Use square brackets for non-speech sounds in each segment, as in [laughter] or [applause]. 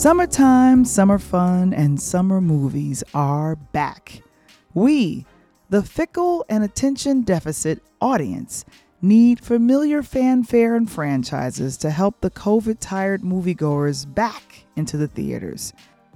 Summertime, summer fun, and summer movies are back. We, the fickle and attention deficit audience, need familiar fanfare and franchises to help the COVID tired moviegoers back into the theaters.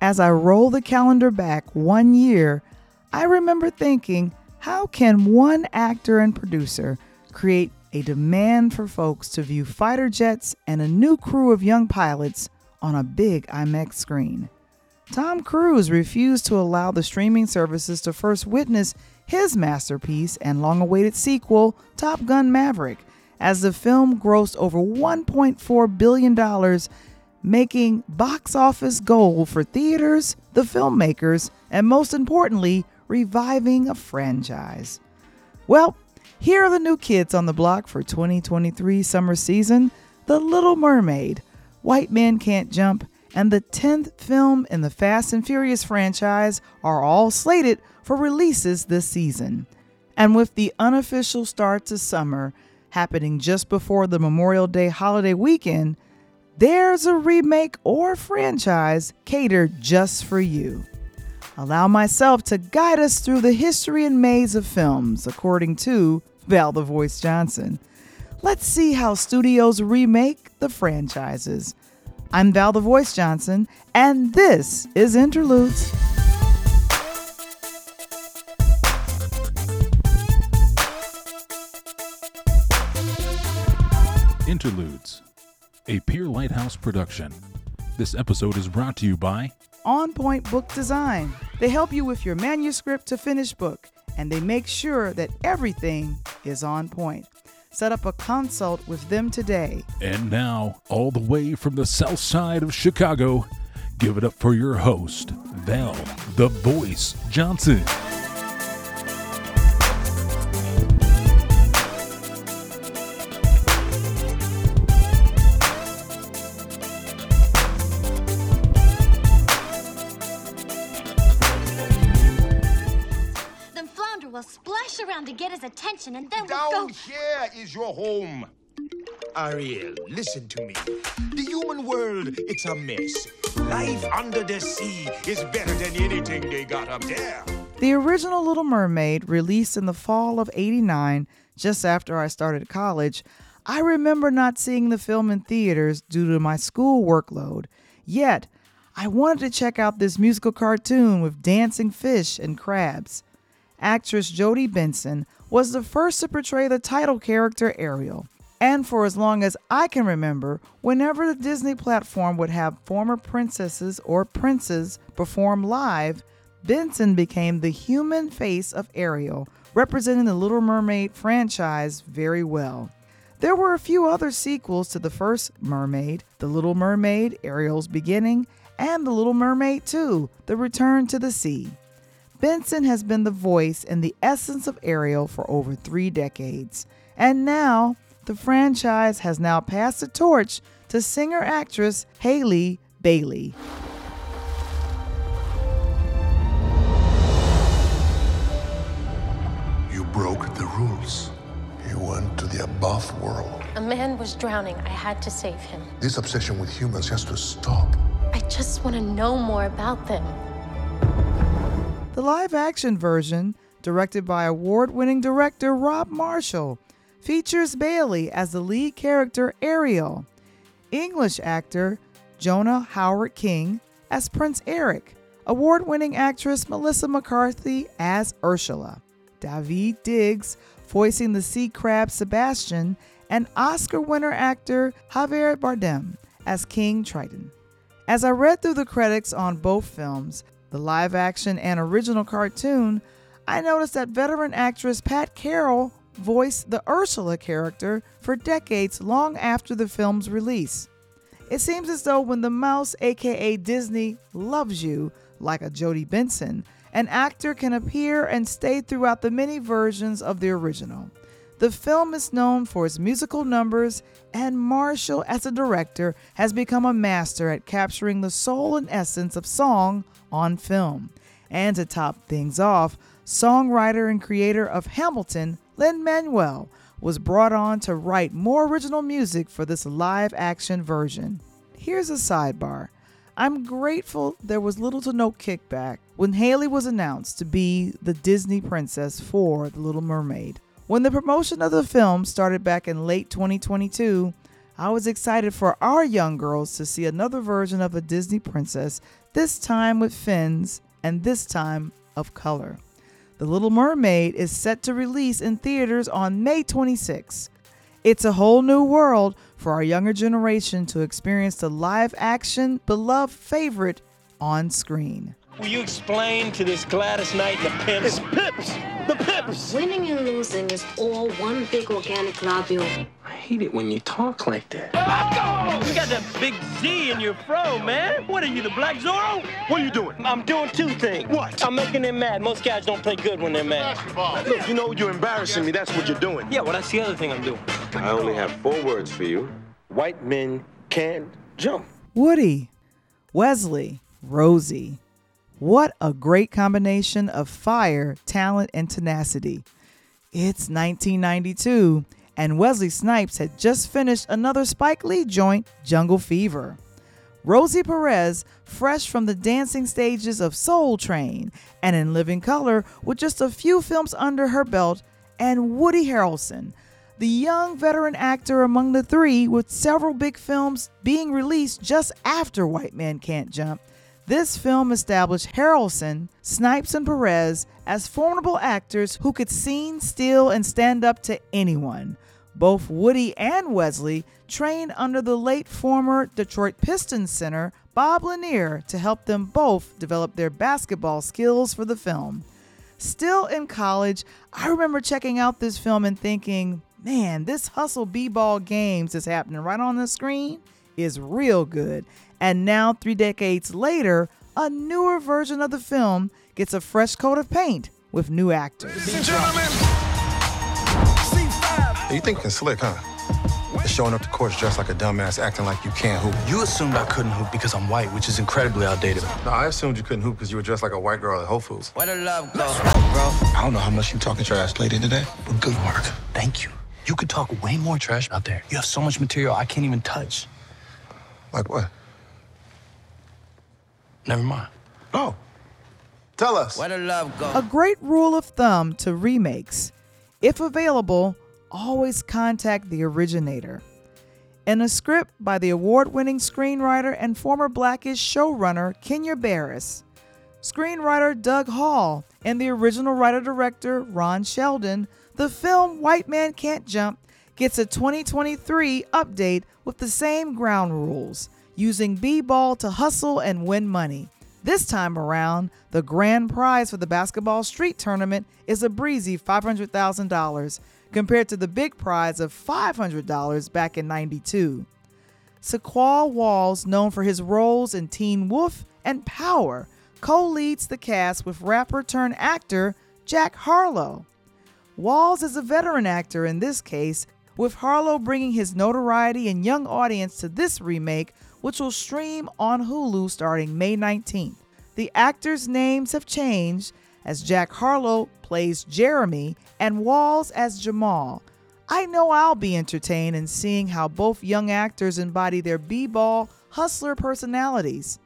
As I roll the calendar back one year, I remember thinking, how can one actor and producer create a demand for folks to view fighter jets and a new crew of young pilots on a big IMAX screen? Tom Cruise refused to allow the streaming services to first witness his masterpiece and long awaited sequel, Top Gun Maverick, as the film grossed over $1.4 billion, making box office gold for theaters, the filmmakers, and most importantly, reviving a franchise. Well, here are the new kids on the block for 2023 summer season The Little Mermaid, White Men Can't Jump, and the 10th film in the Fast and Furious franchise are all slated for releases this season. And with the unofficial start to summer happening just before the Memorial Day holiday weekend, there's a remake or franchise catered just for you. Allow myself to guide us through the history and maze of films, according to Val the Voice Johnson. Let's see how studios remake the franchises. I'm Val the Voice Johnson, and this is Interludes. Interludes, a Peer Lighthouse production. This episode is brought to you by On Point Book Design. They help you with your manuscript to finished book, and they make sure that everything is on point. Set up a consult with them today. And now, all the way from the south side of Chicago, give it up for your host, Val the Voice Johnson. Then Flounder will around to get his attention, and then we'll Down go. here is your home. Ariel, listen to me. The human world, it's a mess. Life under the sea is better than anything they got up there. The original Little Mermaid, released in the fall of 89, just after I started college, I remember not seeing the film in theaters due to my school workload. Yet, I wanted to check out this musical cartoon with dancing fish and crabs. Actress Jodi Benson was the first to portray the title character Ariel. And for as long as I can remember, whenever the Disney platform would have former princesses or princes perform live, Benson became the human face of Ariel, representing the Little Mermaid franchise very well. There were a few other sequels to the first Mermaid The Little Mermaid, Ariel's Beginning, and The Little Mermaid 2, The Return to the Sea. Benson has been the voice and the essence of Ariel for over three decades. And now, the franchise has now passed the torch to singer actress Halle Bailey. You broke the rules. You went to the above world. A man was drowning. I had to save him. This obsession with humans has to stop. I just want to know more about them. The live action version, directed by award winning director Rob Marshall, features Bailey as the lead character Ariel, English actor Jonah Hauer-King as Prince Eric, award winning actress Melissa McCarthy as Ursula, David Diggs voicing the sea crab Sebastian, and Oscar winner actor Javier Bardem as King Triton. As I read through the credits on both films, the live action and original cartoon, I noticed that veteran actress Pat Carroll voiced the Ursula character for decades long after the film's release. It seems as though when the mouse, aka Disney, loves you, like a Jodi Benson, an actor can appear and stay throughout the many versions of the original. The film is known for its musical numbers, and Marshall, as a director, has become a master at capturing the soul and essence of song on film. And to top things off, songwriter and creator of Hamilton, Lin Manuel, was brought on to write more original music for this live action version. Here's a sidebar I'm grateful there was little to no kickback when Halle was announced to be the Disney princess for The Little Mermaid. When the promotion of the film started back in late 2022, I was excited for our young girls to see another version of a Disney princess, this time with fins and this time of color. The Little Mermaid is set to release in theaters on May 26. It's a whole new world for our younger generation to experience the live action, beloved favorite on screen. Will you explain to this Gladys Knight and the pimps? It's pips! The pips! Winning and losing is all one big organic globule. I hate it when you talk like that. You got that big Z in your fro, man. What are you, the Black Zorro? What are you doing? I'm doing two things. What? I'm making them mad. Most guys don't play good when they're mad. Basketball. Look, you know you're embarrassing me. That's what you're doing. Yeah, well, that's the other thing I'm doing. I only have four words for you. White men can't jump. Woody, Wesley, Rosie. What a great combination of fire, talent, and tenacity. It's 1992, and Wesley Snipes had just finished another Spike Lee joint, Jungle Fever. Rosie Perez, fresh from the dancing stages of Soul Train and in Living Color with just a few films under her belt, and Woody Harrelson, the young veteran actor among the three with several big films being released just after White Man Can't Jump. This film established Harrelson, Snipes, and Perez as formidable actors who could scene, steal, and stand up to anyone. Both Woody and Wesley trained under the late former Detroit Pistons center Bob Lanier to help them both develop their basketball skills for the film. Still in college, I remember checking out this film and thinking, man, this hustle b-ball games is happening right on the screen is real good. And now, three decades later, a newer version of the film gets a fresh coat of paint with new actors. You think thinking slick, huh? Just showing up to court dressed like a dumbass, acting like you can't hoop. You assumed I couldn't hoop because I'm white, which is incredibly outdated. No, I assumed you couldn't hoop because you were dressed like a white girl at Whole Foods. Where the love go, bro? I don't know how much you talking trash lady today, but good work. Thank you. You could talk way more trash out there. You have so much material I can't even touch. Like what? Never mind. Oh, tell us. Where the love go? A great rule of thumb to remakes if available, always contact the originator. In a script by the award winning screenwriter and former Blackish showrunner Kenya Barris, screenwriter Doug Hall, and the original writer director Ron Shelton, the film White Man Can't Jump gets a 2023 update with the same ground rules, using B ball to hustle and win money. This time around, the grand prize for the basketball street tournament is a breezy $500,000 compared to the big prize of $500 back in 92. Sinqua Walls, known for his roles in Teen Wolf and Power, co-leads the cast with rapper turned actor Jack Harlow. Walls is a veteran actor in this case, with Harlow bringing his notoriety and young audience to this remake, which will stream on Hulu starting May 19th. The actors' names have changed as Jack Harlow plays Jeremy and Walls as Jamal. I know I'll be entertained in seeing how both young actors embody their b ball hustler personalities.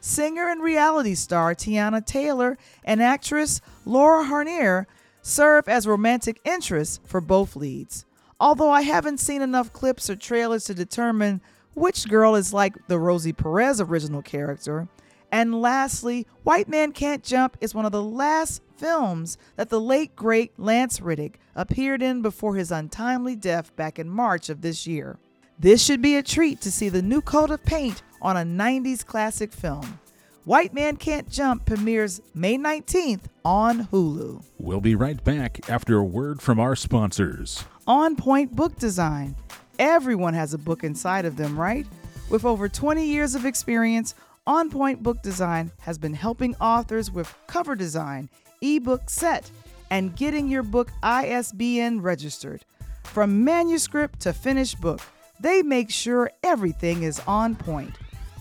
Singer and reality star Teyana Taylor and actress Laura Harrier serve as romantic interests for both leads. Although I haven't seen enough clips or trailers to determine which girl is like the Rosie Perez original character. And lastly, White Man Can't Jump is one of the last films that the late great Lance Reddick appeared in before his untimely death back in March of this year. This should be a treat to see the new coat of paint on a 90s classic film. White Man Can't Jump premieres May 19th on Hulu. We'll be right back after a word from our sponsors. On Point Book Design. Everyone has a book inside of them, right? With over 20 years of experience, On Point Book Design has been helping authors with cover design, ebook set, and getting your book ISBN registered. From manuscript to finished book, they make sure everything is on point.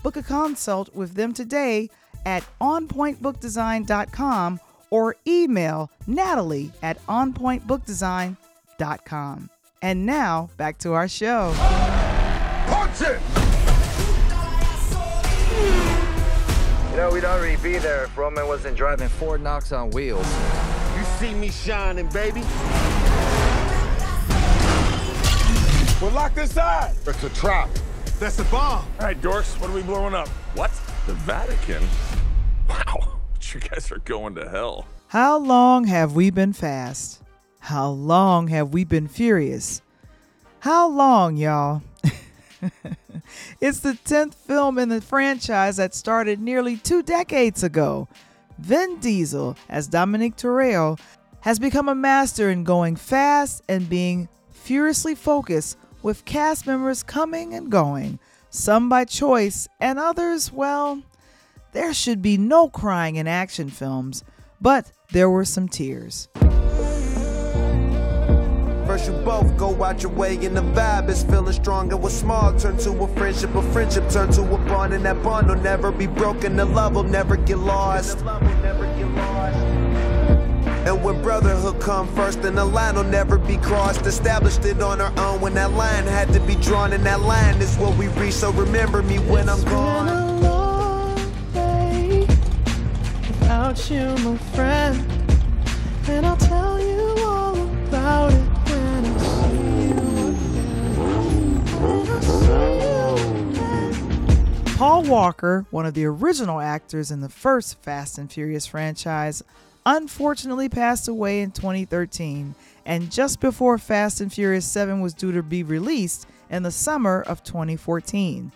Book a consult with them today at onpointbookdesign.com or email natalie at onpointbookdesign.com. And now, back to our show. Punch it! You know, we'd already be there if Roman wasn't driving Fort Knox on wheels. You see me shining, baby? We're locked inside. It's a trap. That's a bomb. All right, dorks, what are we blowing up? What? The Vatican? Wow, [laughs] you guys are going to hell. How long have we been fast? How long have we been furious? How long, y'all? [laughs] it's the 10th film in the franchise that started nearly two decades ago. Vin Diesel, as Dominic Toretto, has become a master in going fast and being furiously focused, with cast members coming and going, some by choice, and others, well, there should be no crying in action films, but there were some tears. First you both go out your way and the vibe is feeling stronger. What's small turn to a friendship, a friendship turn to a bond, and that bond will never be broken. The love will never get lost. And when brotherhood come first, then the line will never be crossed. Established it on our own when that line had to be drawn, and that line is what we reach. So remember me when I'm gone. Without you, my friend, and I'll tell you Paul Walker, one of the original actors in the first Fast and Furious franchise, unfortunately passed away in 2013, and just before Fast and Furious 7 was due to be released in the summer of 2014.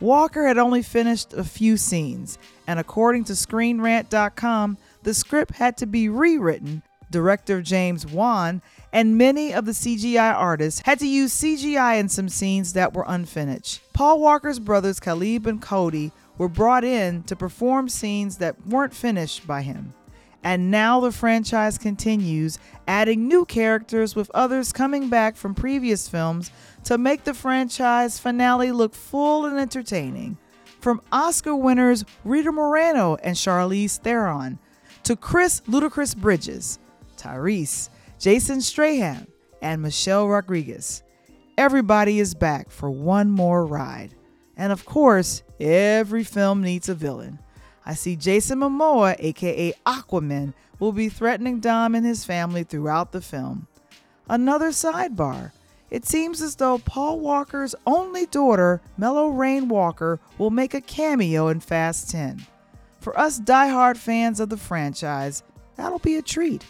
Walker had only finished a few scenes, and according to ScreenRant.com, the script had to be rewritten. Director James Wan and many of the CGI artists had to use CGI in some scenes that were unfinished. Paul Walker's brothers Caleb and Cody were brought in to perform scenes that weren't finished by him. And now the franchise continues, adding new characters with others coming back from previous films to make the franchise finale look full and entertaining. From Oscar winners Rita Moreno and Charlize Theron, to Chris Ludacris Bridges, Tyrese, Jason Statham, and Michelle Rodriguez. Everybody is back for one more ride. And of course, every film needs a villain. I see Jason Momoa, aka Aquaman, will be threatening Dom and his family throughout the film. Another sidebar. It seems as though Paul Walker's only daughter, Meadow Rain Walker, will make a cameo in Fast 10. For us die-hard fans of the franchise, that'll be a treat.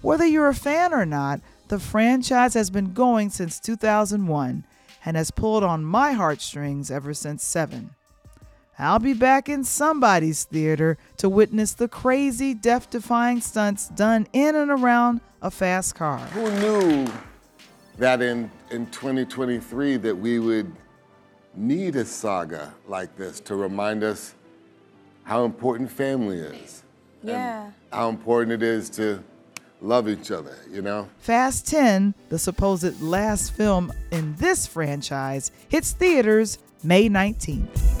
Whether you're a fan or not, the franchise has been going since 2001 and has pulled on my heartstrings ever since 7. I'll be back in somebody's theater to witness the crazy, death defying stunts done in and around a fast car. Who knew that in, in 2023 that we would need a saga like this to remind us how important family is? Yeah. How important it is to love each other, you know? Fast 10, the supposed last film in this franchise, hits theaters May 19th.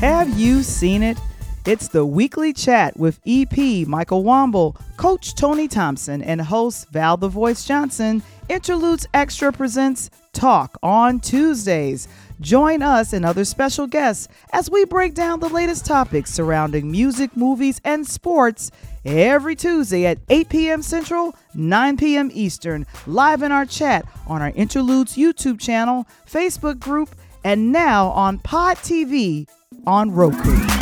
Have you seen it? It's the weekly chat with EP Michael Wamble, Coach Tony Thompson, and host Val the Voice Johnson. Interludes Extra presents Talk on Tuesdays. Join us and other special guests as we break down the latest topics surrounding music, movies, and sports every Tuesday at 8 p.m. Central, 9 p.m. Eastern, live in our chat on our Interludes YouTube channel, Facebook group, and now on Pod TV on Roku.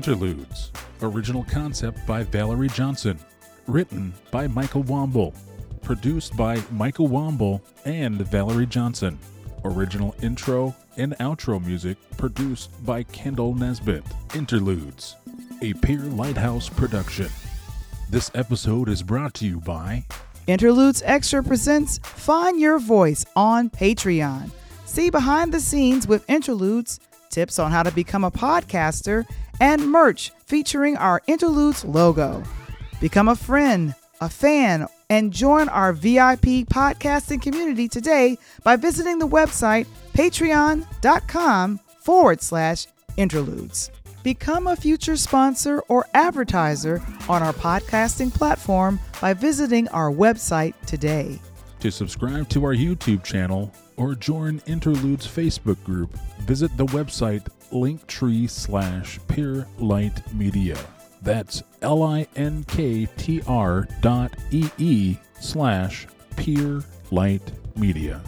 Interludes. Original concept by Valerie Johnson. Written by Michael Wamble. Produced by Michael Wamble and Valerie Johnson. Original intro and outro music produced by Kendall Nesbitt. Interludes. A Pier Lighthouse production. This episode is brought to you by Interludes Extra presents Find Your Voice on Patreon. See behind the scenes with Interludes, tips on how to become a podcaster, and merch featuring our Interludes logo. Become a friend, a fan, and join our VIP podcasting community today by visiting the website patreon.com forward slash interludes. Become a future sponsor or advertiser on our podcasting platform by visiting our website today. To subscribe to our YouTube channel or join Interlude's Facebook group, visit the website linktree slash Peer Light Media. That's L I N K T R dot E E slash Peer Light Media.